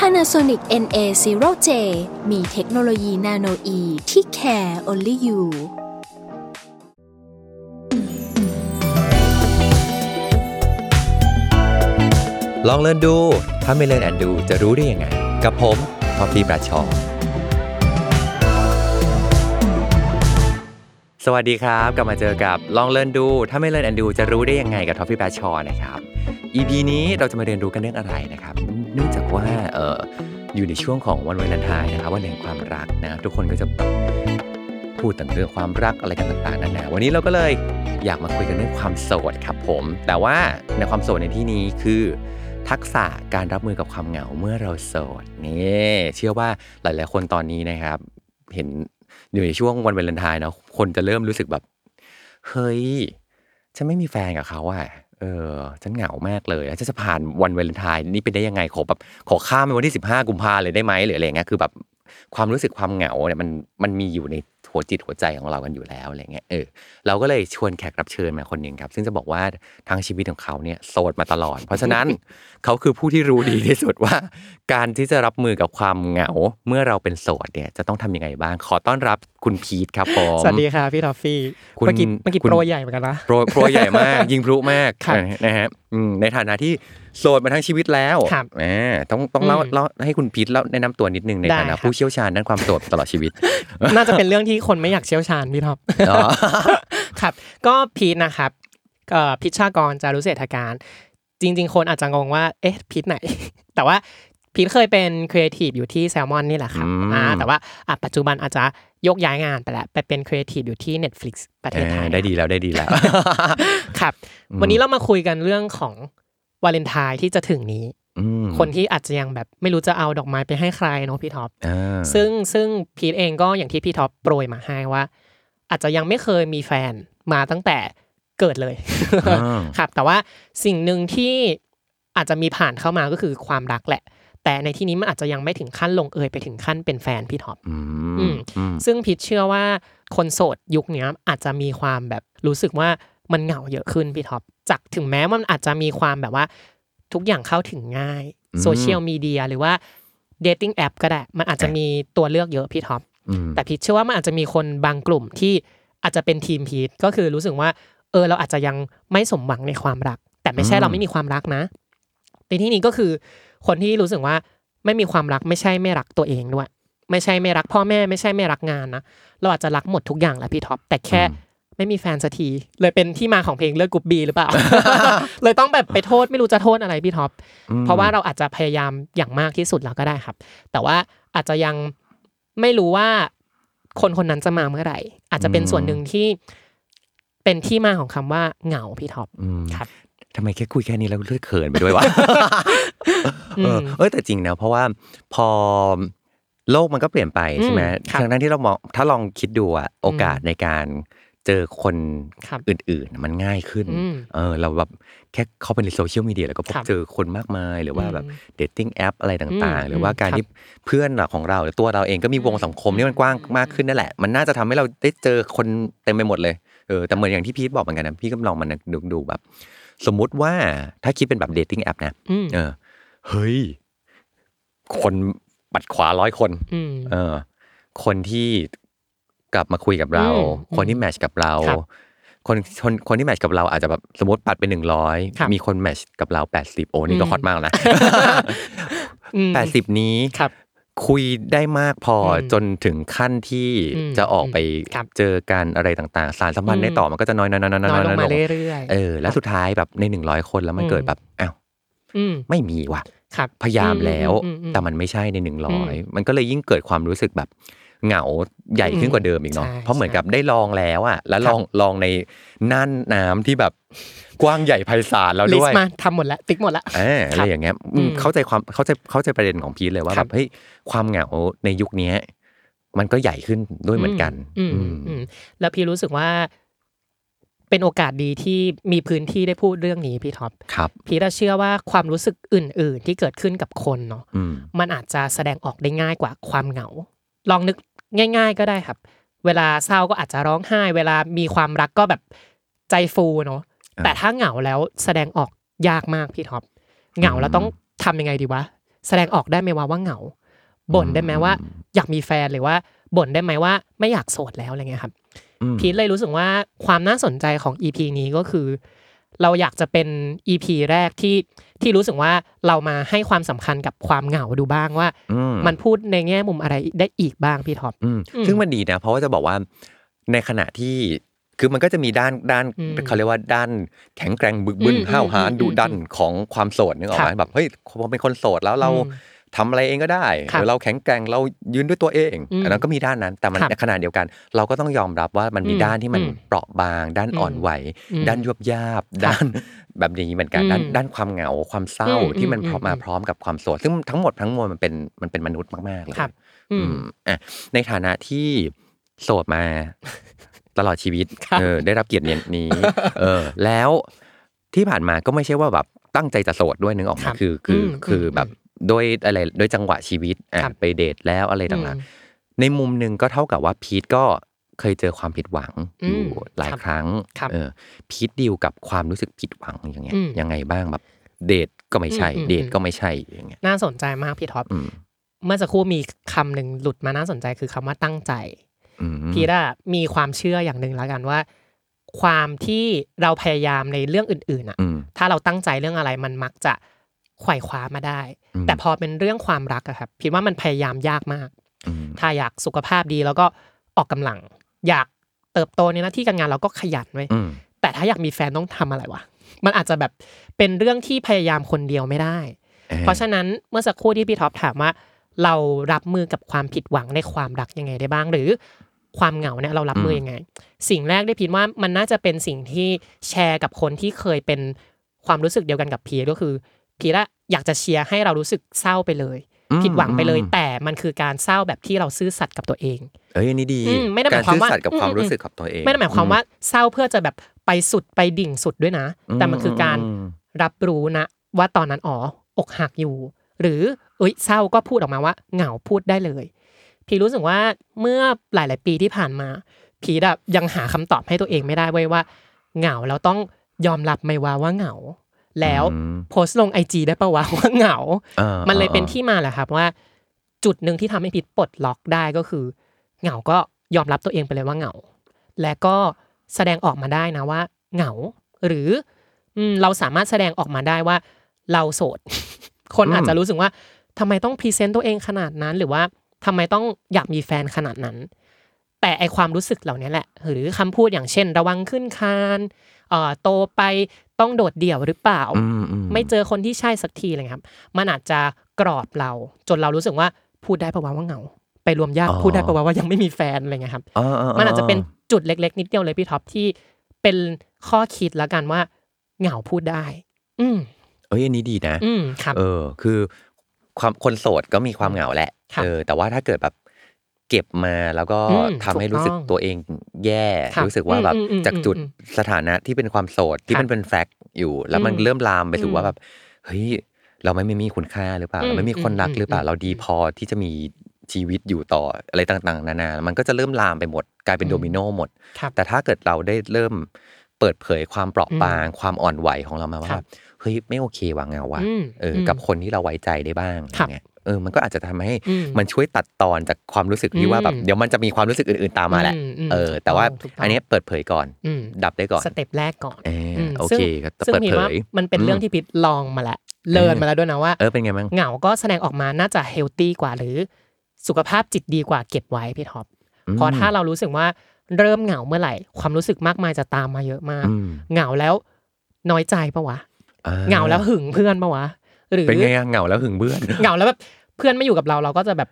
Panasonic NA0J มีเทคโนโลยี nanoe ที่ care only you ลอง learn ดู ถ้าไม่ learn and do จะรู้ได้ยังไง กับผมท็อฟฟี่แบรดชอว์สวัสดีครับกลับมาเจอกับลอง learn ดู ถ้าไม่ learn and do จะรู้ได้ยังไงกับท็อฟฟี่แบรดชอว์นะครับ EP นี้เราจะมาเรียนรู้กันเรื่องอะไรนะครับ เนื่องจากว่าเอออยู่ในช่วงของวันวาเลนไทน์นะครับวันแห่งความรักนะครับทุกคนก็จะแบบพูดถึงเรื่องความรักอะไรกันต่างๆนานาวันนี้เราก็เลยอยากมาคุยกันเรื่องความโสดครับผม แต่ว่าในความโสดในที่นี้คือทักษะการรับมือกับความเหงาเมื่อเราโสดนี่เชื่อว่าหลายๆคนตอนนี้นะครับ เห็นอยู่ในช่วงวันวาเลนไทน์เนาะคนจะเริ่มรู้สึกแบบ เฮ้ยฉันไม่มีแฟนกับเขาอะ เออ ฉันเหงามากเลยแล้วฉันจะผ่านวันวาเลนไทน์นี่ไปได้ยังไงขอแบบขอข้ามไปวันที่สิบห้ากุมภาเลยได้ไหมหรืออะไรเงี้ยคือแบบความรู้สึกความเหงาเนี่ยมันมันมีอยู่ใน หัวจิตหัวใจของเรากันอยู่แล้วอะไรเงี้ยเออเราก็เลยชวนแขกรับเชิญมาคนหนึ่งครับ ซึ่งจะบอกว่าทางชีวิตของเขาเนี่ยโสดมาตลอด เพราะฉะนั้นเขาคือผู้ที่รู้ดีที่สุดว่า การที่จะรับมือกับความเหงา เมื่อเราเป็นโสดเนี่ยจะต้องทำยังไงบ้าง ขอต้อนรับคุณพีทครับผมสวัสดีค่ะพี่ทอฟฟี่คุณเมื่อกี้เมื่อกี้คุณโปรยใหญ่เหมือนกันนะโปรยโปรยใหญ่มาก ยิงพลุมากครับนะฮะอืมในฐานะที่โสดมาทั้งชีวิตแล้วครับแหมต้องต้องเล่าอืมเล่าให้คุณพีทเล่าแนะนำตัวนิดนึงในได้ฐานะครับผู้เชี่ยวชาญด้านความโสดตลอดชีวิต น่าจะเป็นเรื่องที่คนไม่อยากเชี่ยวชาญพี่ท็อปอ๋อครับ ก็พีทนะครับเอ่อพิชชากรจารุเศรษฐการ จริง ๆ คนอาจจะงงว่า เอ๊ะพีทไหน แต่ว่าพีทเคยเป็นครีเอทีฟอยู่ที่แซลมอนนี่แหละครับอืมอ่าแต่ว่าอะปัจจุบันอาจจะโยกย้ายงานไปแล้วไปเป็นครีเอทีฟอยู่ที่ Netflix ประเทศไทยเออได้ดีแล้วได้ดีแล้ว ครับ วันนี้เรามาคุยกันเรื่องของวาเลนไทน์ที่จะถึงนี้อืม คนที่อาจจะยังแบบไม่รู้จะเอาดอกไม้ไปให้ใครเนาะพี่ท็อปอ่าซึ่งซึ่งพีทเองก็อย่างที่พี่ท็อปโปรยมาให้ว่า อาจจะยังไม่เคยมีแฟนมาตั้งแต่เกิดเลยอ่าครับ แต่ว่าสิ่งหนึ่งที่อาจจะมีผ่านเข้ามาก็คือความรักแหละ แต่ในที่นี้มันอาจจะยังไม่ถึงขั้นลงเอยไปถึงขั้นเป็นแฟนพี่ท็อปอือืมมอืมซึ่งพีทเชื่อว่าคนโสดยุคเนี้ยอาจจะมีความแบบรู้สึกว่ามันเหงาเยอะขึ้นพี่ท็อปจากถึงแม้มันอาจจะมีความแบบว่า ทุกอย่างเข้าถึงง่ายโซเชียลมีเดียหรือว่า dating app ก็ได้ มันอาจจะมีตัวเลือกเยอะพี่ท็อปอืมแต่พีทเชื่อว่ามันอาจจะมีคนบางกลุ่มที่อาจจะเป็นทีมพีทก็คือรู้สึกว่า เออเราอาจจะยังไม่สมหวังในความรัก แต่ไม่ใช่อืมเราไม่มีความรักนะในที่นี้ก็คือคนที่รู้สึกว่าไม่มีความรักไม่ใช่ไม่รักตัวเองด้วย ไม่ใช่ไม่รักพ่อแม่ไม่ใช่ไม่รักงานนะเราอาจจะรักหมดทุกอย่างแหละพี่ท็อปแต่แค่ ไม่มีแฟนสักที เลยเป็นที่มาของเพลงเลือดกรุ๊ปบีหรือเปล่า เลยต้องแบบไปโทษไม่รู้จะโทษอะไรพี่ท็อปอืมเพราะว่าเราอาจจะพยายามอย่างมากที่สุดแล้วก็ได้ครับ แต่ว่าอาจจะยังไม่รู้ว่าคนคนนั้นจะมาเมื่อไหร่ อาจจะเป็นส่วนหนึ่งที่เป็นที่มาของคำว่าเหงาพี่ท็อปอืมครับทำไมแค่คุยแค่นี้แล้วเลือดเขินไปด้วยวะอืเออมเอยแต่จริงนะเพราะว่าพอโลกมันก็เปลี่ยนไปใช่ไหมอืมครับทั้งนั้นที่เรามองถ้าลองคิดดูอะโอกาสในการ เจอคนครับอื่นๆ มันง่ายขึ้น อืมเออ เราแบบแค่เข้าไปในโซเชียลมีเดียแล้วก็พบครับเจอคนมากมาย หรือว่าแบบอืมเดทติ้งแอปอะไรต่างอืมๆหรือว่าการครับที่เพื่อนของเราหรือตัวเราเองก็มีวงสังคมที่มันกว้างมากขึ้นนั่นแหละ มันน่าจะทำให้เราได้เจอคนเต็มไปหมดเลย เออ แต่เหมือนอย่างที่พีทบอกเหมือนกันนะ พี่ก็ลองมันดูดูแบบ สมมุติว่าถ้าคิดเป็นแบบ dating app นะ อืม เออ เฮ้ย คนปัดขวาร้อยคน อืม เออคนที่ กลับมาคุยกับเราอืมคนที่ match กับเราครับคนคนคนที่ match กับเราอาจจะแบบสมมติปัดไปหนึ่งร้อยครับมีคน match กับเราแปดสิบโอ้นี่ก็อืม hot มากนะอืมแปดสิบนี้ครับคุยได้มากพออมจนถึงขั้นที่อืมจะออกไปครับเจอกันอะไรต่างๆ สารสัมพันธ์อืมได้ต่อมันก็จะน้อยๆๆๆๆๆน้อยลงมาลงเรื่อยๆเออแล้วสุดท้ายแบบในหนึ่งร้อยคนแล้วมันอืมเกิดแบบอ้าวอืมไม่มีว่ะครับพยายามแล้วอืมอืมอืมแต่มันไม่ใช่ในหนึ่งร้อยอืมมันก็เลยยิ่งเกิดความรู้สึกแบบ เหงาใหญ่ขึ้นกว่าเดิมอีกเนาะใช่เพราะเหมือนกับใช่ได้ลองแล้วอะแล้วครับลองลองในน่านน้ำที่แบบกว้างใหญ่ไพศาลแล้วลิสด้วยต์มาทำหมดแล้วติ๊กหมดแล้วเอออะไรอย่างเงี้ยอืมอืมเข้าใจความเข้าใจเข้าใจประเด็นของพีทเลยว่าครัแบบบเฮ้ยความเหงาในยุคเนี้ยมันก็ใหญ่ขึ้นด้วยเหมือนกันอืมอืมอืมแล้วพี่รู้สึกว่า เป็นโอกาสดีที่มีพื้นที่ได้พูดเรื่องนี้พี่ท็อปครับ พี่เชื่อว่าความรู้สึกอื่น ๆ ที่เกิดขึ้นกับคนเนาะอืมมันอาจจะแสดงออกได้ง่ายกว่าความเหงา ลองนึกง่าย ๆ ก็ได้ครับ เวลาเศร้าก็อาจจะร้องไห้ เวลามีความรักก็แบบใจฟูเนาะอ่าแต่ถ้าเหงาแล้วแสดงออกยากมากพี่ท็อปเหงาแล้วต้องทำยังไงดีวะแสดงออกได้ไหมว่าว่าเหงาบ่นได้ไหมว่า อยากมีแฟนหรือว่าบ่นได้ไหมว่าไม่อยากโสดแล้วอะไรเงี้ยครับอืมพีทเลยรู้สึกว่าความน่าสนใจของ EP นี้ก็คือ เราอยากจะเป็น EP แรกที่ที่รู้สึกว่าเรามาให้ความสำคัญกับความเหงาดูบ้างว่าอืมมันพูดในแง่มุมอะไรได้อีกบ้างพี่ท็อปอืมอืมซึ่งมันดีนะเพราะว่าจะบอกว่าในขณะที่คือมันก็จะมีด้านด้านอืมเขาเรียกว่าด้านแข็งแกร่งบึกบึนอืมห้าวหาญอืมดุดันของความโสดนึกออกไหมครับแบบเฮ้ยพอเป็นคนโสดแล้วเราอืม ทำอะไรเองก็ได้ครับเออเราแข็งแกร่งเรายืนด้วยตัวเองอืมอันนั้นก็มีด้านนั้น แต่มันครับในขณะเดียวกัน เราก็ต้องยอมรับว่ามันมีอืมด้านที่มันอืมเปราะบาง ด้านอ่อนไหวอืมด้านยวบยาบ ด้านแบบนี้เหมือนกันอืมด้านด้านความเหงาความเศร้าอืมที่มันอืมพร้อมมาอืมพร้อมกับความโสดซึ่งทั้งหมดทั้งมวลมันเป็นมันเป็นมนุษย์มากๆเลยครับอือืมมอะในฐานะที่โสดมาตลอดชีวิตครับเออได้รับเกียรตินี้เออ แล้วที่ผ่านมาก็ไม่ใช่ว่าแบบตั้งใจจะโสดด้วยนึกออกไหมครับคือคืออมคืออมแบบ โดยอะไรโดยจังหวะชีวิตอะครับไปเดทแล้วอะไรต่างอืมๆในมุมหนึ่งก็เท่ากับว่าพีทก็เคยเจอความผิดหวังอืมอยู่หลายครับครั้งครับเออพีทดีลกับความรู้สึกผิดหวังอย่างเงี้ยอืมยังไงบ้างแบบเดทก็ไม่ใช่อืมอืมเดทก็ไม่ใช่อย่างเงี้ยน่าสนใจมากพี่ท็อปอืมเมื่อสักครู่มีคำหนึ่งหลุดมาน่าสนใจคือคำว่าตั้งใจอืมพีทอะมีความเชื่ออย่างหนึ่งแล้วกันว่า ความที่เราพยายามในเรื่องอื่นๆอะอืมถ้าเราตั้งใจเรื่องอะไรมันมักจะ ไขว่คว้ามาได้อืมแต่พอเป็นเรื่องความรักอะครับพีทว่ามันพยายามยากมากอืมถ้าอยากสุขภาพดีแล้วก็ออกกำลัง อยากเติบโตในหน้าที่การงานเราก็ขยันไว้ยอืมแต่ถ้าอยากมีแฟนต้องทำอะไรวะมันอาจจะแบบเป็นเรื่องที่พยายามคนเดียวไม่ได้ เพราะฉะนั้นเมื่อสักครู่ที่พี่ท็อปถามว่า เรารับมือกับความผิดหวังในความรักยังไงได้บ้าง หรือความเหงาเนี่ยเรารับมือยังไง สิ่งแรกได้พิดว่ามันน่าจะเป็นสิ่งที่แชร์กับคนที่เคยเป็นความรู้สึกเดียวกันกับพีทก็คือ พีทอะอยากจะเชียร์ให้เรารู้สึกเศร้าไปเลยอืมผิดหวังไปเลยอืมแต่มันคือการเศร้าแบบที่เราซื่อสัตย์กับตัวเอง เอ้ยอันนี้ดีอืมไม่ได้หกามารยความซื่อว่าสัตย์กับความอืมรู้สึกกับตัวเอง ไม่ได้หมายความว่าเศร้าเพื่อจะแบบไปสุดไปดิ่งสุดด้วยนะ แต่มันคือการอืมรับรู้นะ ว่าตอนนั้นอ๋ออกหักอยู่ หรือเอ้ยเศร้าก็พูดออกมาว่าเหงาพูดได้เลย พี่รู้สึกว่าเมื่อหลาย ๆ ปีที่ผ่านมาพีดอะยังหาคำตอบให้ตัวเองไม่ได้เว้ยว่า เหงาแล้วต้องยอมรับไหมว่าว่าเหงา แล้วอืมโพสต์ลงไอจีได้ปะวะว่าเหงาอ่ามันเลยเป็นอ่าที่มาแหละครับว่า จุดหนึ่งที่ทำให้พีทปลดล็อกได้ก็คือ เหงาก็ยอมรับตัวเองไปเลยว่าเหงา และก็แสดงออกมาได้นะว่า เหงา หรืออืมเราสามารถแสดงออกมาได้ว่า เราโสด คนอาจจะรู้สึกว่าทำไมต้อง present ตัวเองขนาดนั้น หรือว่าทำไมต้องอยากมีแฟนขนาดนั้น แต่ไอ้ความรู้สึกเหล่านี้แหละ หรือคำพูดอย่างเช่น ระวังขึ้นคานเอ่อ โตไปต้องโดดเดี่ยวหรือเปล่าอืมอืไม่เจอคนที่ใช่สักทีเลยครับ มันอาจจะกรอบเรา จนเรารู้สึกว่าพูดได้ปะวะว่าเหงา ไปรวมญาติพูดได้ปะวะว่ายังไม่มีแฟนอะไรเงี้ยครับอ่าๆๆมันอาจจะเป็นจุดเล็ก ๆ นิดเดียวเลยพี่ท็อปที่เป็นข้อคิดแล้วกันว่า เหงาพูดได้ อืมเอ้ยอันนี้ดีนะ อืมครับ เออ คือความคนโสดก็มีความเหงาแหละครับเออ แต่ว่าถ้าเกิดแบบ เก็บมาแล้วก็อืมทำให้รู้สึกถูกต้องตัวเองแย่ครับรู้สึกว่าแบบอืมอืมจากจุดอืมสถานะที่เป็นความโสดที่ครับมันเป็นแฟกต์อยู่ แล้วมันอืมเริ่มลามไปสู่อืมว่าแบบเฮ้ยเราไม่ไม่มีคุณค่าหรือเปล่าอืมเราไม่มีคนรักอืมหรือเปล่าอืมเราดีพอที่จะมีชีวิตอยู่ต่ออะไรต่างๆ นานา มันก็จะเริ่มลามไปหมด กลายเป็นอืมโดมิโนหมดครับแต่ถ้าเกิดเราได้เริ่มเปิดเผยความเปราะอืมบาง ความอ่อนไหวของเรามาว่าครับเฮ้ยไม่โอเคว่ะเงาว่ะอืมเอออมกับคนที่เราไว้ใจได้บ้างครับอย่างเงี้ย เออมันก็อาจจะทำให้อืมมันช่วยตัดตอนจากความรู้สึกที่ว่าแบบอืมเดี๋ยวมันจะมีความรู้สึกอื่นๆตามมาแหละอืมอืมเออ แต่ว่าถูกต้องอันเนี้ยเปิดเผยก่อนอืมดับได้ก่อนสเต็ปแรกก่อนเออมโอซึ่งเคก็ซึ่งเปิดพีทเผว่ายมันเป็นอืมเรื่องที่พีทลองมาแล้วเลินมาแล้วด้วยนะว่าเออเป็นไงบ้างเหงาก็แสดงออกมาน่าจะเฮลตี้กว่าหรือ สุขภาพจิตดีกว่าเก็บไว้พี่ท็อปอืมเพราะถ้าเรารู้สึกว่าเริ่มเหงาเมื่อไหร่ ความรู้สึกมากมายจะตามมาเยอะมากอืมเหงาแล้วน้อยใจปะวะอ่เหงาแล้วหึงเพื่อนปะวะ หรือเป็นไงอะเหงาแล้วหึงเบื่อนเหงาแล้วแบบเพื่อนไม่อยู่กับเราเราก็จะแบบ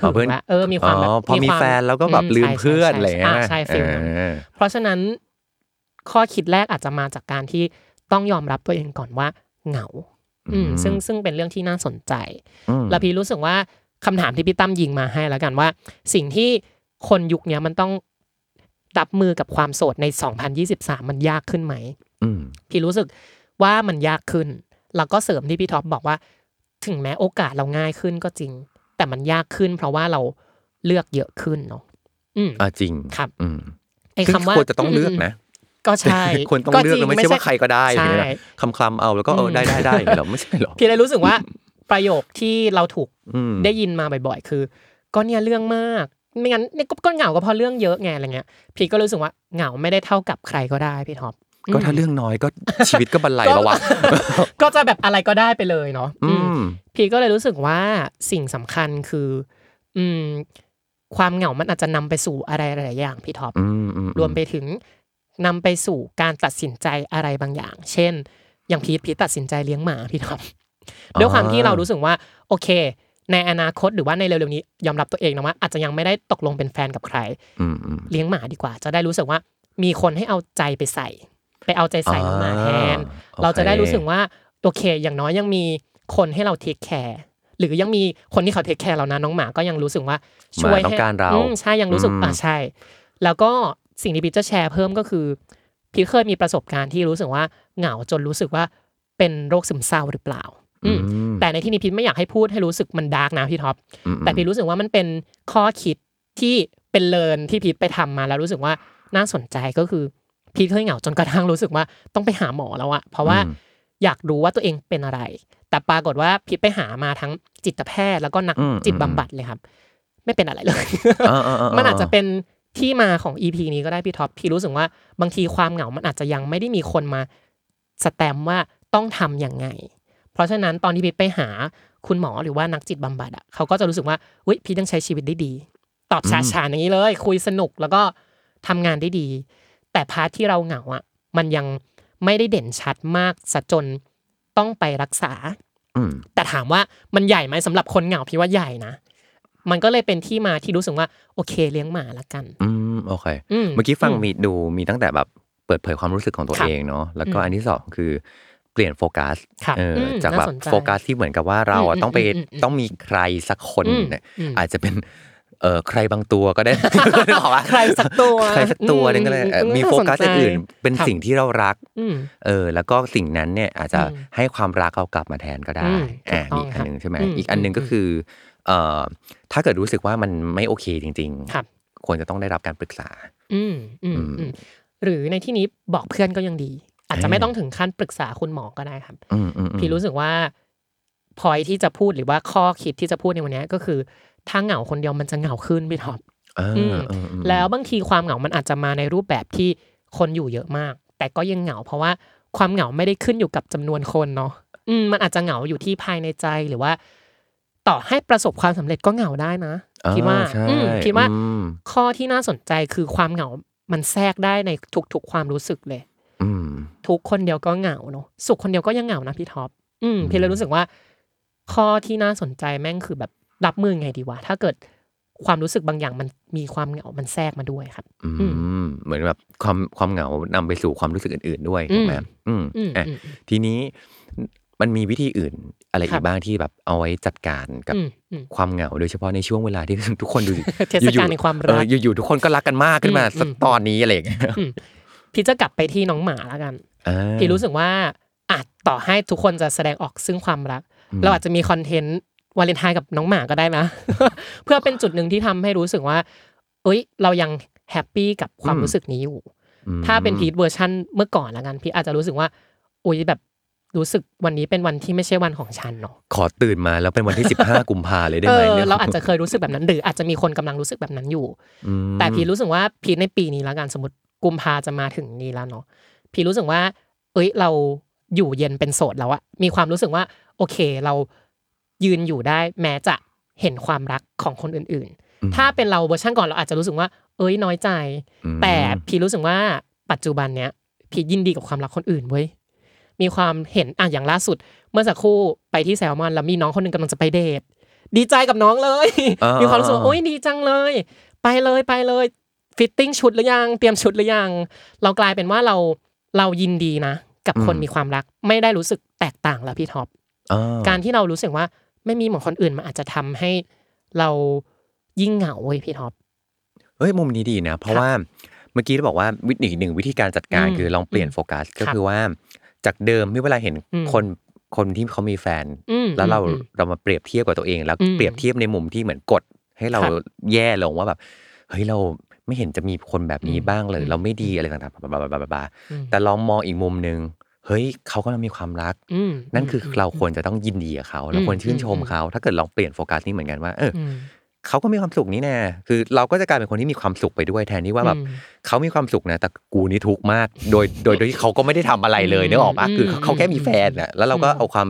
หึงละเออมีความแบบอ๋อพอมีควาแฟนแล้วก็แบบอืมลืมใช่เพื่อนใช่อะไรอย่างเงี้ยอ่าใช่ฟิลนั้นเออเพราะฉะนั้นข้อคิดแรกอาจจะมาจากการที่ต้องยอมรับตัวเองก่อนว่าเหงา อืมอืมซึ่งซึ่งเป็นเรื่องที่น่าสนใจอืมแล้วพี่รู้สึกว่าคำถามที่พี่ตั้มยิงมาให้แล้วกันว่า สิ่งที่คนยุคเนี้ยมันต้องรับมือกับความโสดใน 2023 มันยากขึ้นไหมอืมพี่รู้สึกว่ามันยากขึ้น แล้วก็เสริมที่พี่ท็อปบอกว่า ถึงแม้โอกาสเราง่ายขึ้นก็จริง แต่มันยากขึ้น เพราะว่าเราเลือกเยอะขึ้นเนาะอืมอ่าจริงครับ อืมไอ้ซึ่งคำว่าควรจะต้องเลือกนะก็ใช่ควรต้องเลือกจแล้วไม่ใช่ว่าใครก็ได้อย่างเงี้ยใช่นะคำคลำๆเอาแล้วก็เออได้ได้ได้อย่างเงี้ยเหรอไม่ใช่เหรอพี่เลยรู้สึกว่าประโยคที่เราถูกอืมได้ยินมาบ่อยๆ คือ ก็เนี่ยเรื่องมากไม่งั้นเนี่ยก็ก็เหงาก็เพราะเรื่องเยอะไงอะไรเงี้ยพี่ก็รู้สึกว่าเหงาไม่ได้เท่ากับใครก็ได้พี่ท็อป ก็ถ้าเรื่องน้อยก็ชีวิตก็บรรลัยแล้ววะก็จะแบบอะไรก็ได้ไปเลยเนาะอือืมมพี่ก็เลยรู้สึกว่าสิ่งสำคัญคือ อืม ความเหงามันอาจจะนำไปสู่อะไรหลายๆอย่างพี่ท็อปอืมอืรวมไปถึงนำไปสู่การตัดสินใจอะไรบางอย่าง เช่น อย่างพีทพีทตัดสินใจเลี้ยงหมาพี่ท็อปด้วยความที่เรารู้สึกว่า โอเค ในอนาคตหรือว่าในเร็วๆนี้ยอมรับตัวเองนะว่าอาจจะยังไม่ได้ตกลงเป็นแฟนกับใครอืมอืมเลี้ยงหมาดีกว่า จะได้รู้สึกว่ามีคนให้เอาใจไปใส่ ไปเอาใจใส่น้องหมาแทนอ่าเราจะได้โอเครู้สึกว่าโอเคอย่างน้อยยังมีคนให้เรา take care หรือยังมีคนที่เขา take care เรานะน้องหมาก็ยังรู้สึกว่าช่วยหมาต้องให้การเราอืมใช่ยังรู้สึกอืมอะใช่ แล้วก็สิ่งที่พีทจะแชร์เพิ่มก็คือพีทเคยมีประสบการณ์ที่รู้สึกว่าเหงาจนรู้สึกว่าเป็นโรคซึมเศร้าหรือเปล่าอืมแต่ในที่นี้พีทไม่อยากให้พูดให้รู้สึกมัน dark นะพี่ท็อปอืมแต่พีทรู้สึกว่ามันเป็นข้อคิดที่เป็น learn ที่พีทไปทำมาแล้วรู้สึกว่าน่าสนใจก็คือ พีทเคยเหงาจนกระทั่งรู้สึกว่าต้องไปหาหมอแล้วอะเพราะว่าอืมอยากรู้ว่าตัวเองเป็นอะไร แต่ปรากฏว่าพีทไปหามาทั้งจิตแพทย์แล้วก็นักอืมจิตบำบัดเลยครับ ไม่เป็นอะไรเลยอ่าอ่าอ่ามันอาจจะเป็นที่มาของ EP นี้ก็ได้พี่ท็อปพี่รู้สึกว่าบางทีความเหงามันอาจจะยังไม่ได้มีคนมาสแตมป์ว่าต้องทำยังไง เพราะฉะนั้นตอนที่พีทไปหาคุณหมอหรือว่านักจิตบำบัดอะเขาก็จะรู้สึกว่าอุ้ยพีทยังใช้ชีวิตได้ดี ตอบฉะฉานอย่างนี้เลย คุยสนุกแล้วก็ทำงานได้ดี แต่ part ที่เราเหงาอะมันยังไม่ได้เด่นชัดมากซะจนต้องไปรักษาอืมแต่ถามว่ามันใหญ่ไหมสำหรับคนเหงาพี่ว่าใหญ่นะมันก็เลยเป็นที่มาที่รู้สึกว่า โอเคเลี้ยงหมาละกัน อืมโอเคอืมเมื่อกี้ฟังอืมมีดูมีตั้งแต่แบบเปิดเผยความรู้สึกของตัวครับเองเนาะแล้วก็อืมอันที่สองคือเปลี่ยนโฟกัสครับเอออมจากแบบน่าสนใจโฟกัสที่เหมือนกับว่าเราอะอืมต้องไปอืมอืมอืมต้องมีใครสักคนอืมเนี่ยอืมอาจจะเป็น เออใครบางตัวก็ได้นึกออกปะใครสักตัวใครสักตัวนึงก็ได้เอออืมมีน่าโฟสนกัสใจอื่นๆเป็นครับสิ่งที่เรารักอืมเออ แล้วก็สิ่งนั้นเนี่ยอาจจะอืมให้ความรักเรากลับมาแทนก็ได้อืมอ่าถูมีกอีต้กองอันหนึ่งใช่ไหมครับอีกอันหนึ่งก็อืมคือเอ่อถ้าเกิดรู้สึกว่ามันไม่โอเคจริงครับๆควรจะต้องได้รับการปรึกษาอืมอืมอืมอืมหรือในที่นี้บอกเพื่อนก็ยังดี อาจจะเออไม่ต้องถึงขั้นปรึกษาคุณหมอก็ได้ครับอืมอืมอืมพี่รู้สึกว่าพอยที่จะพูดหรือว่าข้อคิดที่จะพูดในวันนี้ก็คือ ถ้าเหงาคนเดียวมันจะเหงาขึ้นพี่ท็อปเอออืมเออเออแล้วบางทีความเหงามันอาจจะมาในรูปแบบที่คนอยู่เยอะมาก แต่ก็ยังเหงาเพราะว่าความเหงาไม่ได้ขึ้นอยู่กับจำนวนคนเนาะอืมมันอาจจะเหงาอยู่ที่ภายในใจหรือว่า ต่อให้ประสบความสำเร็จก็เหงาได้นะอ่คิดว่าใช่อืมคิดว่าอืมข้อที่น่าสนใจคือความเหงามันแทรกได้ในทุกๆความรู้สึกเลย อืมทุกคนเดียวก็เหงาเนอะสุขคนเดียวก็ยังเหงานะพี่ท็อปอืมพี่เลยรู้สึกว่า ข้อที่น่าสนใจแม่งคือแบบ รับมือไงดีวะ ถ้าเกิดความรู้สึกบางอย่างมันมีความเหงา มันแทรกมาด้วยครับ อือืมเหมือนแบบความความเหงานำไปสู่ความรู้สึกอื่น ๆ ด้วยถูกไหมอืมอืมอืมอะอืมทีนี้มันมีวิธีอื่นอะไรครัอีบกบ้างที่แบบเอาไว้จัดการกับอืมอืมความเหงาโดยเฉพาะในช่วงเวลาที่ทุกคนดูเทศกาลแห่งความรักเอออยู่ๆทุกคนก็รักกันมากขึ้นมาอืมสักอืมตอนนี้อะไรอย่างเงี้ยอืมพี่จะกลับไปที่น้องหมาแล้วกันอ่าพี่รู้สึกว่าอาจต่อให้ทุกคนจะแสดงออกซึ่งความรักอืมเราอาจจะมี content วาเลนไทน์กับน้องหมาก็ได้นะ เพื่อเป็นจุดหนึ่งที่ทำให้รู้สึกว่า เอ้ย เรายัง happy กับความรู้สึกนี้อยู่อืมถ้าเป็นพีทเวอร์ชันเมื่อก่อนละกันพีทอาจจะรู้สึกว่าอุ้ยแบบรู้สึกวันนี้เป็นวันที่ไม่ใช่วันของฉันเนาะขอตื่นมาแล้วเป็นวันที่ 15 กุมภาเลยได้เอไหมอนี่ยเราอาจจะเคยรู้สึกแบบนั้นหรืออาจจะมีคนกำลังรู้สึกแบบนั้นอยู่อืมแต่พีทรู้สึกว่าพีทในปีนี้แล้วกันสมมติกุมภาจะมาถึงนี้แล้วเนาะพีทรู้สึกว่า เอ้ยเราอยู่เย็นเป็นโสดแล้วอะมีความรู้สึกว่า โอเค เรา ยืนอยู่ได้แม้จะเห็นความรักของคนอื่นอืมๆถ้าเป็นเราเวอร์ชันก่อนเราอาจจะรู้สึกว่า เอ้ยน้อยใจอืมแต่พีทรู้สึกว่าปัจจุบันเนี้ยพีทยินดีกับความรักคนอื่นเว้ยมีความเห็นอะอย่างล่าสุด เมื่อสักครู่ไปที่แซลมอนแล้วมีน้องคนหนึ่งกำลังจะไปเดทดีใจกับน้องเลยอ่ามีมีความรู้สึกว่าโอ้ยดีจังเลย ไปเลยไปเลย fitting ชุดหรือยัง เตรียมชุดหรือยัง เรากลายเป็นว่าเราเรายินดีนะ กับคนมีความรัก ไม่ได้รู้สึกแตกต่างแล้วพี่ท็อปอ่าการที่เรารู้สึกว่า ไม่มีเหมือนคนอื่นมันอาจจะทำให้เรายิ่งเหงาเว้ยพี่ท็อปเฮ้ยมุมนี้ดีนะ เพราะว่าเมื่อกี้เราบอกว่าวิธีหนึ่งวิธีการจัดการอืมคือลองเปลี่ยนอืมโฟกัสก็ครับคือว่าจากเดิมที่เวลาเห็นอืมคนคนที่เขามีแฟนอืมแล้วเราอืมเรามาเปรียบเทียบกับตัวเอง แล้วอืมเปรียบเทียบในมุมที่เหมือนกด ให้เราครับแย่ลงว่าแบบเฮ้ยเราไม่เห็นจะมีคนแบบนี้อืมบ้างเลยอืมเราไม่ดีอะไรต่างๆ blah blah blah blah อืมแต่ลองมองอีกมุมหนึ่ง เฮ้ยเขากำลังมีความรักอืมนั่นคืออมเราควรจะต้องยินดีกับเขาเราอืมควรชื่นชมอืมเขา ถ้าเกิดลองเปลี่ยนโฟกัสนี่เหมือนกันว่า เออออืมเขาก็มีความสุขนี่แน่คือ เราก็จะกลายเป็นคนที่มีความสุขไปด้วยแทนที่ว่าแบบอืมเขามีความสุขนะ แต่กูนี่ทุกข์มาก โดยโดยโดยที่เขาก็ไม่ได้ทำอะไรเลยอืมนึกออกปะอืมคือเขาแค่มีแฟนน่ะแล้วเราก็อืมเอาความ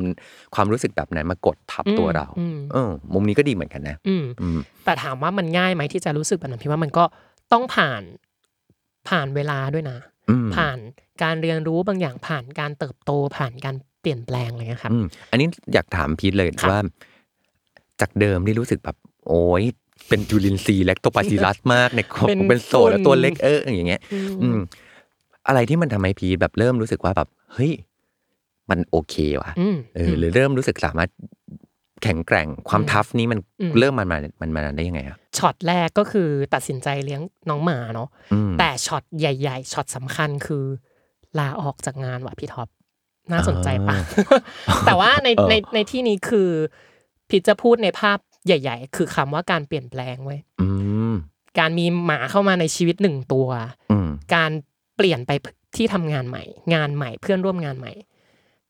ความรู้สึกแบบนั้นมากดทับตัวเราอืมเออ มุมนี้ก็ดีเหมือนกันนะ อืมอืมแต่ถามว่ามันง่ายไหมที่จะรู้สึกแบบนั้นพี่ว่ามันก็ต้องผ่านผ่านเวลาด้วยนะอืมผ่าน การเรียนรู้บางอย่างผ่านการเติบโตผ่านการเปลี่ยนแปลงอะไรเงี้ยครับอืมอันนี้อยากถามพีทเลยครับว่า จากเดิมที่รู้สึกแบบโอ้ยเป็นจุลินทรีย์แลคโตบาซิลัสมากในครอบเป็นเป็นโซนแล้วฝุ่นตัวเล็กเอออย่างเงี้ย อืมอืมอะไรที่มันทำให้พีทแบบเริ่มรู้สึกว่าแบบเฮ้ยมันโอเคว่ะอืมเออหรือเริ่มรู้สึกสามารถแข็งแกร่งความอืม tough นี้มันอืมเริ่มมันมามันมาได้ยังไงอะช็อตแรกก็คือตัดสินใจเลี้ยงน้องหมาเนาะอืมแต่ช็อตใหญ่ ๆช็อตสำคัญคือ ลาออกจากงานว่ะพี่ท็อปน่าสนใจปะแต่ว่าในเออในในที่นี้คือพี่จะพูดในภาพใหญ่ ๆ คือคำว่าการเปลี่ยนแปลงเว้ยอืมการมีหมาเข้ามาในชีวิตหนึ่งตัวอืมการเปลี่ยนไปที่ทำงานใหม่ งานใหม่เพื่อนร่วมงานใหม่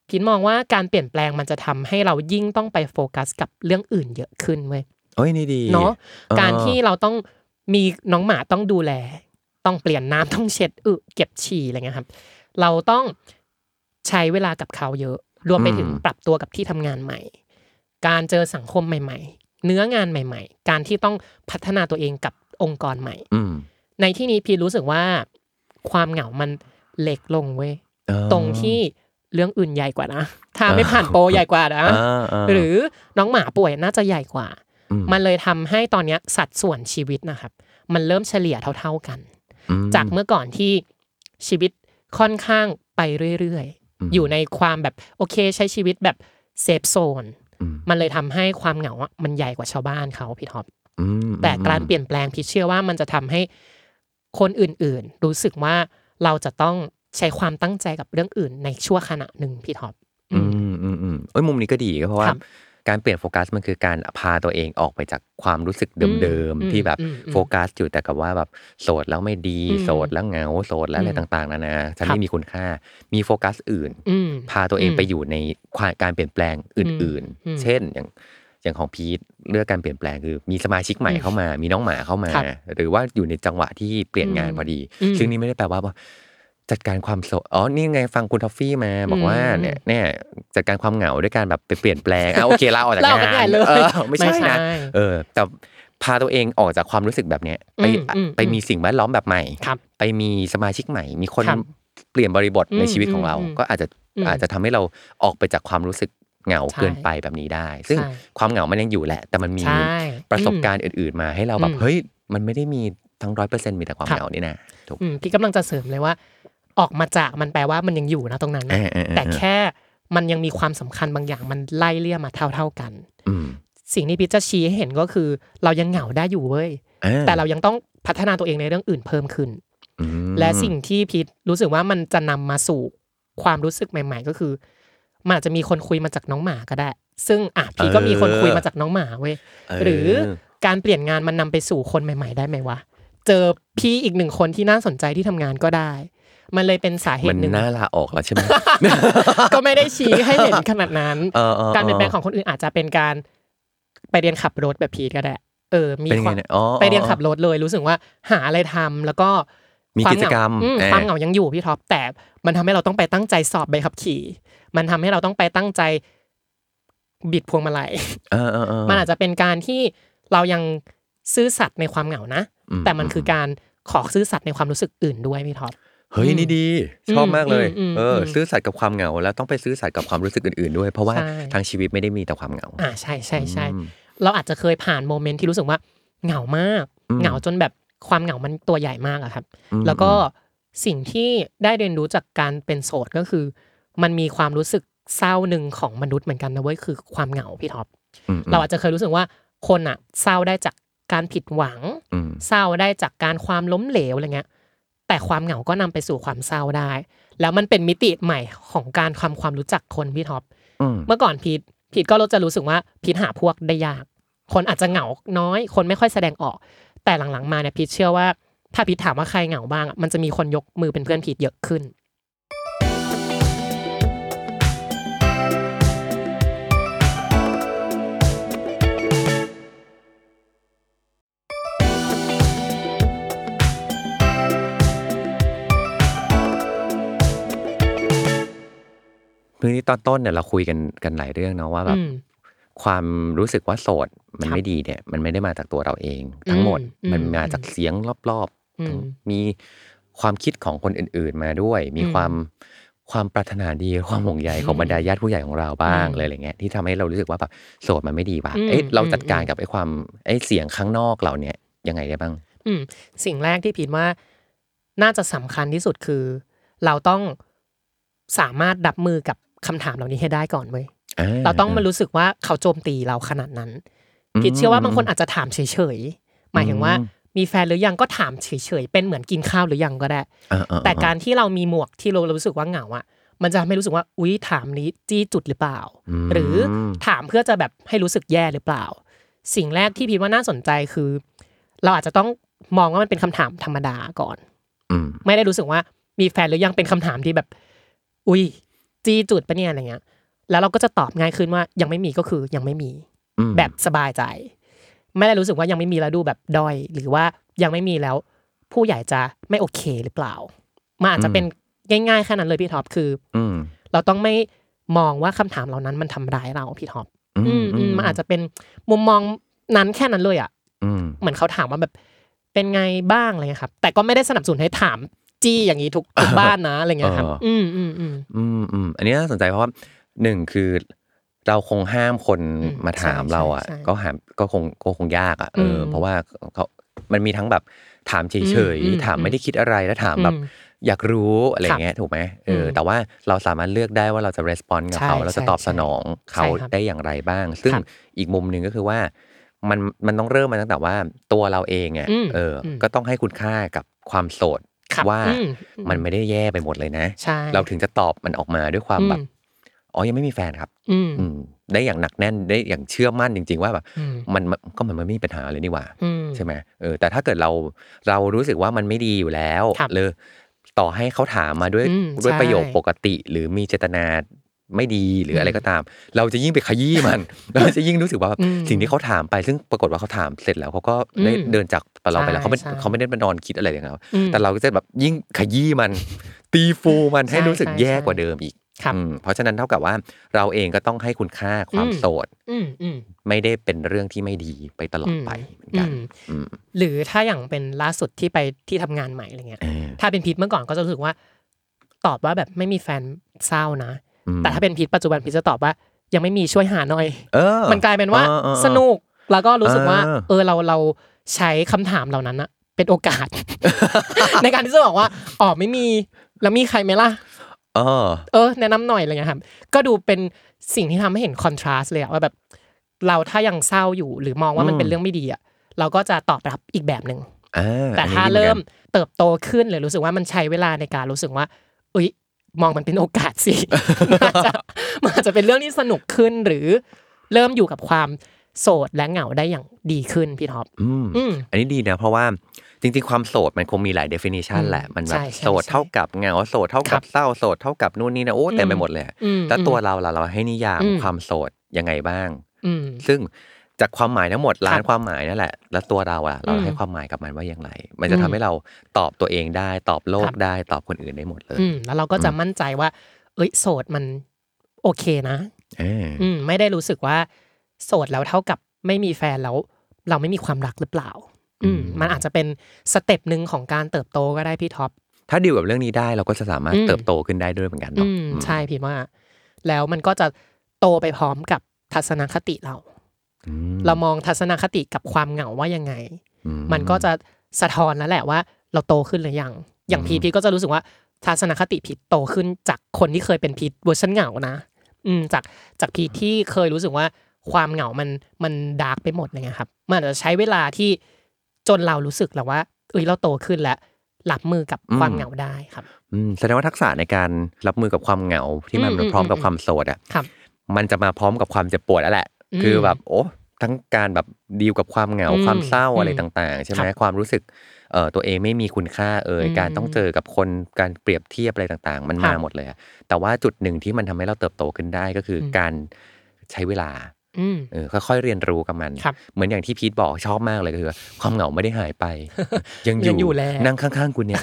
พินมองว่าการเปลี่ยนแปลงมันจะทำให้เรายิ่งต้องไปโฟกัสกับเรื่องอื่นเยอะขึ้นเว้ยโอ้ยนี่ดีเนาะเออการที่เราต้องมีน้องหมาต้องดูแล ต้องเปลี่ยนน้ำต้องเช็ดอึเก็บฉี่อะไรเงี้ยครับ เราต้องใช้เวลากับเขาเยอะ รวมไปถึงปรับตัวกับที่ทำงานใหม่ การเจอสังคมใหม่ ๆ เนื้องานใหม่ ๆ การที่ต้องพัฒนาตัวเองกับองค์กรใหม่อืมในที่นี้พีรู้สึกว่า ความเหงามันเล็กลงเว้ยเออตรงที่เรื่องอื่นใหญ่กว่านะถ้าไม่ผ่านโปรใหญ่กว่านะอ่าาหรือน้องหมาป่วยน่าจะใหญ่กว่าอืมมันเลยทำให้ตอนเนี้ยสัดส่วนชีวิตนะครับ มันเริ่มเฉลี่ยเท่า ๆกันอืมจากเมื่อก่อนที่ชีวิต ค่อนข้างไปเรื่อยอืมๆอยู่ในความแบบโอเคใช้ชีวิตแบบ safe zone อืมมันเลยทำให้ความเหงาอะมันใหญ่กว่าชาวบ้านเขาพี่ท็อปอืมแต่การเปลี่ยนแปลงพี่เชื่อว่ามันจะทำให้คนอื่นๆ รู้สึกว่าเราจะต้องใช้ความตั้งใจกับเรื่องอื่นในชั่วขณะหนึ่งพี่ท็อปอือืมมอืมอืมเอ้ยมุมนี้ก็ดีก็เพราะว่าครับ การเปลี่ยนโฟกัสมันคือการพาตัวเองออกไปจากความรู้สึกเดิมอืมๆที่แบบอืมอืมโฟกัสอยู่แต่กับว่าแบบโสดแล้วไม่ดีอืมโสดแล้วเหงาโสดแล้วอะไรอืมต่างๆนานาฉันครับไม่มีคุณค่า มีโฟกัสอื่นอืมพาตัวเองอืมไปอยู่ในความการเปลี่ยนแปลงอื่นอืมๆเช่นอย่างอย่างของพีทเลือกการเปลี่ยนแปลงคือมีสมาชิกใหม่อืมเข้ามา มีน้องหมาเข้ามาครับหรือว่าอยู่ในจังหวะที่เปลี่ยนงานอืมพอดีอืมซึ่งนี่ไม่ได้แปลว่าว่า จัดการความโสดอ๋อ นี่ไงฟังคุณทอฟฟี่มา บอกว่าอืมเนี่ยเนี่ยจัดการความเหงาด้วยการแบบไปเปลี่ยนแปลงอะโอเคลาออกจากลาออกจากงางานนเลยเออไม่ใช่ไม่ใช่นะเออ แต่พาตัวเองออกจากความรู้สึกแบบเนี้ยไปอืมอืมไปมีสิ่งแวดล้อมแบบใหม่ครับไปมีสมาชิกใหม่ มีคนครับเปลี่ยนบริบทในอืมชีวิตของเราอืมก็อาจจะอืมอาจจะทำให้เราออกไปจากความรู้สึกเหงาใช่เกินไปแบบนี้ได้ ซึ่งใช่ความเหงามันยังอยู่แหละ แต่มันมีใช่ประสบการณ์อื่น ๆ มาให้เราแบอืบมเฮ้ยมันไม่ได้มีทั้งร้อยเปอร์เซ็นต์มีแต่ความครับเหงานี่นะถูกอืมพี่กำลังจะเสริมเลยว่า ออกมาจากมันแปลว่ามันยังอยู่นะตรงนั้นนะเออเออเออแต่แค่มันยังมีความสำคัญบางอย่างมันไล่เลี่ยมาเท่า ๆกันอืมสิ่งที่พี่จะชี้ให้เห็นก็คือ เรายังเหงาได้อยู่เว้ยอ่แต่เรายังต้องพัฒนาตัวเองในเรื่องอื่นเพิ่มขึ้นอืมและสิ่งที่พีทรู้สึกว่ามันจะนำมาสู่ความรู้สึกใหม่ ๆ ก็คือ มันอาจจะมีคนคุยมาจากน้องหมาก็ได้ ซึ่งอะพีทก็มีคนคุยมาจากน้องหมาเว้ยเออหรือการเปลี่ยนงานมันนำไปสู่คนใหม่ ๆ ได้ไหมวะเจอพี่อีกหนึ่งคนที่น่าสนใจที่ทำงานก็ได้ มันเลยเป็นสาเหมันตุหนึ่งน่าลาออกแล้วใช่ไหมก็ไม่ได้ชี้ให้เห็นขนาดนั้นเออเออการเปลี่ยนแปลงของคนอื่นอาจจะเป็นการไปเรียนขับรถแบบพีทก็ได้เออ มีเป็นคไงวามเนี่ยอ๋อไปเรียนขับรถเลย รู้สึกว่าหาอะไรทำแล้วก็มีควากิจกรรมเหงาอืเออความเหงายังอยู่พี่ท็อปแต่มันทำให้เราต้องไปตั้งใจสอบใบขับขี่ มันทำให้เราต้องไปตั้งใจบิดพวงมาลัยเออเออเออมันอาจจะเป็นการที่เรายังซื่อสัตย์ในความเหงานะอืมแต่มันคือการขอซื่อสัตย์ในความรู้สึกอื่นด้วยพี่ท็อป เฮ้ยนี่ดีชอบมากเลยอืมอืมเอออมซื่อสัตย์กับความเหงา แล้วต้องไปซื่อสัตย์กับความรู้สึกอื่นๆด้วย เพราะว่าใช่ทางชีวิตไม่ได้มีแต่ความเหงาอ่าใช่ใช่ใช่อืมเราอาจจะเคยผ่านโมเมนต์ที่รู้สึกว่าเหงามากอืมเหงาจนแบบความเหงามันตัวใหญ่มากอะครับอืมแล้วก็สิ่งที่ได้เรียนรู้จากการเป็นโสดก็คือ มันมีความรู้สึกเศร้าหนึ่งของมนุษย์เหมือนกันนะเว้ยคือความเหงาพี่ท็อปอืมเราอาจจะเคยรู้สึกว่าคนอะเศร้าได้จากการผิดหวังอืมเศร้าได้จากการความล้มเหลวอะไรเงี้ย แต่ความเหงาก็นำไปสู่ความเศร้าได้ แล้วมันเป็นมิติใหม่ของการทำความรู้จักคนพี่ท็อปอืมเมื่อก่อนพีทพีทก็จะรู้สึกว่าพีทหาพวกได้ยาก คนอาจจะเหงาน้อย คนไม่ค่อยแสดงออก แต่หลังๆมาเนี่ยพีทเชื่อว่า ถ้าพีทถามว่าใครเหงาบ้างอะมันจะมีคนยกมือเป็นเพื่อนพีทเยอะขึ้น คือที่ตอนต้นเนี่ยเราคุยกันกันหลายเรื่องเนาะว่าแบบอืม ความรู้สึกว่าโสดมันครับไม่ดีเนี่ย มันไม่ได้มาจากตัวเราเอง ทั้งหมดอืมมันอืมมาจากเสียงรอบอืมๆมีความคิดของคนอื่นๆมาด้วย มีอืมความความปรารถนาดีความห่วงใยของบรรดาญาติผู้ใหญ่ของเราบ้างอืมเลยอะไรเงี้ยที่ทำให้เรารู้สึกว่าแบบโสดมันไม่ดีว่ะอืมเอ้ยเราจัดการอืม กับไอ้ความไอ้เสียงข้างนอกเราเนี่ยยังไงได้บ้าง อืมสิ่งแรกที่พีทว่าน่าจะสำคัญที่สุดคือ เราต้องสามารถรับมือกับ คำถามเหล่านี้ให้ได้ก่อนเว้ยเราต้องมารู้สึกว่าเขาโจมตีเราขนาดนั้นอืมพีทเชื่อว่าบางคนอาจจะถามเฉยๆหมายถึงว่าอืมมีแฟนหรือยังก็ถามเฉยๆเป็นเหมือนกินข้าวหรือยังก็ได้อ่าๆๆแต่การที่เรามีหมวกที่เรารู้สึกว่าเหงาอะมันจะทำให้รู้สึกว่าอุ๊ยถามนี้จี้จุดหรือเปล่าอืมหรือถามเพื่อจะแบบให้รู้สึกแย่หรือเปล่า สิ่งแรกที่พีทว่าน่าสนใจคือ เราอาจจะต้องมองว่ามันเป็นคำถามธรรมดาก่อนอืมไม่ได้รู้สึกว่ามีแฟนหรือยังเป็นคำถามที่แบบ อุ้ย จี้จุดปะเนี่ยอะไรเงี้ย แล้วเราก็จะตอบง่ายขึ้นว่ายังไม่มีก็คือยังไม่มีอืมแบบสบายใจ ไม่ได้รู้สึกว่ายังไม่มีแล้วดูแบบด้อย หรือว่ายังไม่มีแล้ว ผู้ใหญ่จะไม่โอเคหรือเปล่ามันอาจจะเป็นง่ายๆแค่นั้นเลยพี่ท็อปคือ อืมเราต้องไม่มองว่าคำถามเหล่านั้นมันทำร้ายเราพี่ท็อปอือืมอืมมันอาจจะเป็นมุมมองนั้นแค่นั้นเลยอะอืมเหมือนเขาถามว่าแบบเป็นไงบ้างอะไรเงี้ยครับ แต่ก็ไม่ได้สนับสนุนให้ถาม จี้อย่างนี้ทุกทุกบ้านนะอะไรเงี้ยครับ อืมอืมอืมอืมอืมอันนี้น่าสนใจเพราะว่าหนึ่งคือเราคงห้ามคนอืมมาถามใช่เราอะใช่ใช่ก็หามก็คงก็คงยากอะเอออมเพราะว่าเขามันมีทั้งแบบถามเฉยอืมอืมๆถามไม่ได้คิดอะไรแล้วถามแบบอืมอยากรู้อะไรเงี้ยถูกไหมเอออมแต่ว่าเราสามารถเลือกได้ว่าเราจะ respond กับใช่เขาเราจะตอบใช่สนองเขาใช่ครับได้อย่างไรบ้าง ซึ่งครับอีกมุมหนึ่งก็คือว่า มันมันต้องเริ่มมาตั้งแต่ว่าตัวเราเองอะอืมเอออมก็ต้องให้คุณค่ากับความโสดครับ ว่าอืมมันไม่ได้แย่ไปหมดเลยนะใช่เราถึงจะตอบมันออกมาด้วยความแบบอืมอ๋อยังไม่มีแฟนครับ อืมอืมได้อย่างหนักแน่นได้อย่างเชื่อมั่นจริง ๆ ว่าแบบอืมมันมันก็มันไม่มีปัญหาเลยนี่หว่าอืมใช่ไหมเออแต่ถ้าเกิดเราเรารู้สึกว่ามันไม่ดีอยู่แล้วครับเลยต่อให้เขาถามมาด้วยอืมด้วยใช่ประโยคปกติ หรือมีเจตนา ไม่ดีหรืออะไรก็ตาม เราจะยิ่งไปขยี้มัน เราจะยิ่งรู้สึกว่าแบบอืมสิ่งที่เขาถามไปซึ่งปรากฏว่าเขาถามเสร็จแล้วเขาก็ได้อืมเดินจากเราไปแล้วเขาไม่ใช่เขาไม่ได้มานอนคิดอะไรอย่างเงี้ยอืมแต่เราก็จะแบบยิ่งขยี้มัน ตีฟูมันให้ใช่รู้สึกใช่แย่ใช่กว่าเดิมอีกครับอืมเพราะฉะนั้นเท่ากับว่าเราเองก็ต้องให้คุณค่าความอืมโสดอืมอืมไม่ได้เป็นเรื่องที่ไม่ดีไปตลอดไปเหมือนกันอืมอืมหรือถ้าอย่างเป็นล่าสุดที่ไปที่ทำงานใหม่อะไรเงี้ยเออถ้าเป็นพีทเมื่อก่อนก็จะรู้สึกว่า ตอบว่าแบบไม่มีแฟนเศร้านะอืม แต่ถ้าเป็นพีทปัจจุบันพีทจะตอบว่า ยังไม่มีช่วยหาหน่อยเออมันกลายเป็นว่าออเออสนุกแล้วก็รู้สึกว่า เออเออเราเราใช้คำถามเหล่านั้นอะเป็นโอกาส ในการที่จะบอกว่าอ๋อไม่มีแล้วมีใครไหมล่ะเออเออแนะนำหน่อยอะไรเงี้ยครับ ก็ดูเป็นสิ่งที่ทำให้เห็นคอนทราสต์เลยอะว่าแบบ เราถ้ายังเศร้าอยู่หรือมองว่ามันอืมเป็นเรื่องไม่ดีอะเราก็จะตอบรับอีกแบบหนึ่งอ่าแต่อันนี้ถ้าดีหอนเริ่กัมนเติบโตขึ้นหรือรู้สึกว่ามันใช้เวลาในการรู้สึกว่าเอ้ย มองมันเป็นโอกาสสิมันอาจจะมันอาจจะเป็นเรื่องที่สนุกขึ้นหรือเริ่มอยู่กับความโสดและเหงาได้อย่างดีขึ้นพี่ท็อปอืมอืมอันนี้ดีนะ เพราะว่าจริงๆ ความโสดมันคงมีหลาย definition อืมแหละ มันแบใช่บใช่โสดเท่ากับเหงาโสดเท่าคกัรับบเศร้าโสดเท่ากับนู่นนี่นะโอ้เต็มไปหมดเลยอืมแล้วตัวเราล่ะเราให้นิยามอืมความโสดยังไงบ้างอืมซึ่ง จากความหมายทั้งหมดล้านครับความหมายนั่นแหละ แล้วตัวเราอะเราอืมให้ความหมายกับมันว่าอย่างไร มันจะอืมทำให้เราตอบตัวเองได้ตอบโลกครับได้ตอบคนอื่นได้หมดเลยอืมแล้วเราก็จะมั่นใจว่า เอ้ยโสดมันโอเคนะเอออืมไม่ได้รู้สึกว่า โสดแล้วเท่ากับไม่มีแฟนแล้ว เราไม่มีความรักหรือเปล่า อืมมันอาจจะเป็น step หนึ่งของการเติบโตก็ได้พี่ท็อปถ้าดีลกับเรื่องนี้ได้เราก็จะสามารถอืมเติบโตขึ้นได้ด้วยเหมือนกันอืเนาะมอืมใช่พี่ว่า แล้วมันก็จะโตไปพร้อมกับทัศนคติเราอื เรามองทัศนคติกับความเหงาว่ายังไงอืมันก็จะสะท้อนแล้วแหละว่า เราโตขึ้นหรือยัง อย่างอืมพีทพีทก็จะรู้สึกว่าทัศนคติพีทโตขึ้นจากคนที่เคยเป็นพีทเวอร์ชันเหงานะ อืมจากจากพีทที่เคยรู้สึกว่าความเหงามันมัน dark ไปหมดเลยไงครับ มันอาจจะใช้เวลาที่จนเรารู้สึกแล้วว่า เอ้ยเราโตขึ้นแล้วรับมือกับความเหงาได้ครับอืมแสดงว่าทักษะในการรับมือกับความเหงาที่มันอืมพร้อมกับอืมความโสดอะครับมันจะมาพร้อมกับความเจ็บปวดแล้วแหละอืม คือแบบโอ้ทั้งการแบบดีลกับความเหงาอืมความเศร้าอะไรอืมต่างๆ ใช่ไหมครับความรู้สึกเอ่อตัวเองไม่มีคุณค่าเอ่ยอืมการต้องเจอกับคนการเปรียบเทียบอะไรต่างๆ มันครัมาบหมดเลยอะแต่ว่าจุดหนึ่งที่มันทำให้เราเติบโตขึ้นได้ก็คืออมการใช้เวลาอืมเออค่อยๆเรียนรู้กับมันครับเหมือนอย่างที่พีทบอกชอบมากเลยก็คือ ความเหงาไม่ได้หายไป ยังอยัยู่งอยู่แล้วนั่งข้างๆคุณเนี่ย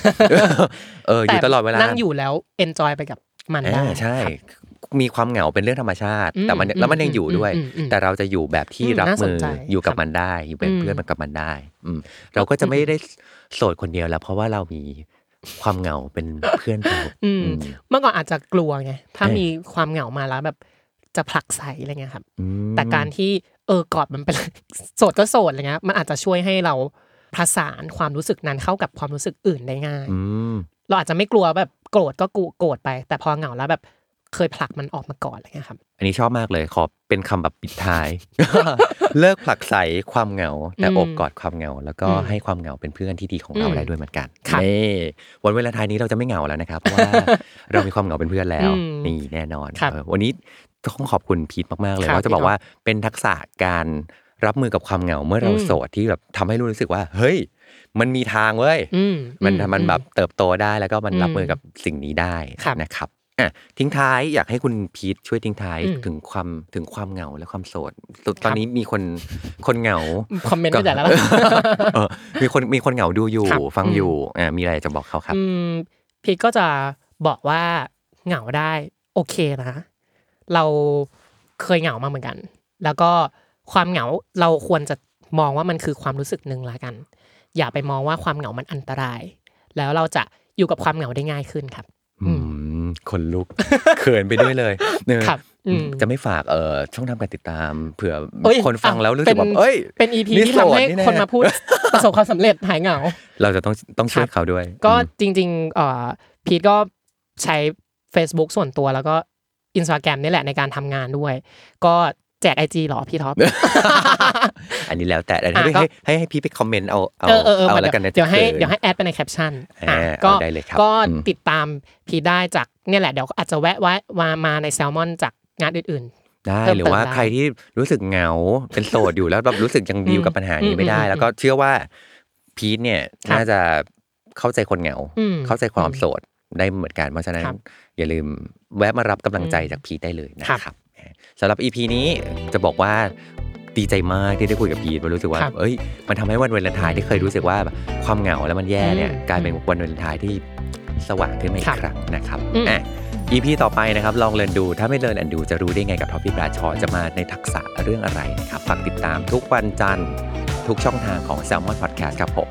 เอออยู่ตลอดเวลานั่งอยู่แล้วเอนจอยไปกับมันได้อ่าใช่ครับ มีความเหงาเป็นเรื่องธรรมชาติอืมแต่มันอืมแล้วมันยังอืมอยู่ด้วยอืมอืมแต่เราจะอยู่แบบที่อืมรับน่าสมืนอใจอยู่กับครับมันได้อยู่เป็นอืมเพื่อนมันกับมันได้ อืมเราก็จะไม่ได้โสดคนเดียวแล้ว เพราะว่าเรามีความเหงาเป็นเพื่อนเราอืมอืมเมื่อก่อนอาจจะกลัวไงถ้าเอ๊ะมีความเหงามาแล้วแบบจะผลักใสอะไรเงี้ยครับอืมแต่การที่เออกอดมันเป็นโสดก็โสดอะไรเงี้ยมันอาจจะช่วยให้เราผสานความรู้สึกนั้นเข้ากับความรู้สึกอื่นได้ง่ายอืมเราอาจจะไม่กลัวแบบโกรธก็กูโกรธไป แต่พอเหงาแล้วแบบ เคยผลักมันออกมาก่อนอะไรเงี้ยครับ อันนี้ชอบมากเลยขอเป็นคำแบบปิดท้าย เลิกผลักใสความเหงา แต่อืมโอบกอดความเหงา แล้วก็อืมให้ความเหงาเป็นเพื่อนที่ดีของเราอืมได้ด้วยเหมือนกันครับนี่วันเวลาไทายนี้เราจะไม่เหงาแล้วนะครับเพราะว่าเรามีความเหงาเป็นเพื่อนแล้วอืมนี่แน่นอนครับเออวันนี้ต้องขอบคุณพีทมากๆเลยครับว่าจะบอกว่าเป็นทักษะการรับมือกับความเหงาเมื่อเราอืมโสดที่แบบทำให้รู้สึกว่า เฮ้ย มันมีทางเว้ยอืมมันอืมันแบบเติบโตได้แล้วก็มันอืมรับมือกับสิ่งนี้ได้ครับนะครับ อะทิ้งท้ายอยากให้คุณพีทช่วยทิ้งท้ายอืมถึงความถึงความเหงาและความโสดสุดตอนนี้มีคนคนเหงาคอมเมนต์ไปแต่แล้วเออมีคนมีคนเหงาดูอยู่ครับฟังอืมอยู่อ่ามีอะไรจะบอกเขาครับอืมพีทก็จะบอกว่าเหงาได้ โอเคนะ เราเคยเหงามาเหมือนกัน แล้วก็ความเหงาเราควรจะมองว่ามันคือความรู้สึกหนึ่งละกัน อย่าไปมองว่าความเหงามันอันตราย แล้วเราจะอยู่กับความเหงาได้ง่ายขึ้นครับ อืมคนลุกเขินไปด้วยเลยเออครับอืมจะไม่ฝากเอ่อช่องทางการติดตามเผื่อเอ้ยคนฟังอะแล้วรู้สึกว่าเป็นเอ้ยเป็นอีพีนี่ที่ทำให้โสดนี่แน่คนมาพูดประสบความสำเร็จหายเหงา เราจะต้องต้องช่วยครับเขาด้วย ก็อืมจริงๆเอ่อพีทก็ใช้ Facebook ส่วนตัวแล้วก็อินสตาแกรมนี่แหละในการทำงานด้วย ก็แจกไอจีหรอพี่ท็อป อันนี้แล้วแต่แต่อะให้ก็ให้ให้ให้พี่ไป comment เอาเอาเออเออเออเอามาแล้วกันนะเดี๋ยวให้ขินเดี๋ยวให้แอดไปในแคปชั่นอ่าอะเอาได้เลยครับก็อืมติดตามพีทได้จากเนี่ยแหละเดี๋ยวอาจจะแวะไว้มามาในแซลมอนจากงานอื่นได้เพิ่มหรือว่าเติมได้ใครที่รู้สึกเหงาเป็นโสดอยู่แล้วแบบรู้สึกยังดีลกับปัญหานี้ไม่ได้อืมแล้วก็เชื่อว่าพีทเนี่ยครับน่าจะเข้าใจคนเหงาอืมเข้าใจความโสดได้เหมือนกันเพราะฉะนั้นครับอย่าลืมแวะมารับกำลังใจอืมจากพีทได้เลยนะครับครับ สำหรับ EP นี้จะบอกว่าดีใจมากที่ได้คุยกับพีทมันรู้สึกว่าครับเอ้ย มันทำให้วันวาเลนไทน์ที่เคยรู้สึกว่าแบบความเหงาแล้วมันแย่เนี่ยอืมกลายเป็นวันวาเลนไทน์ที่สว่างขึ้นมาอีครักบครั้งนะครับอืมอะ EP ต่อไปนะครับ ลองเรียนดูถ้าไม่ Learn and Do จะรู้ได้ไงกับท็อปปี้ปราชอจะมาในทักษะเรื่องอะไรนะครับฝากติดตามทุกวันจันทร์ทุกช่องทางของ Salmon Podcast ครับผม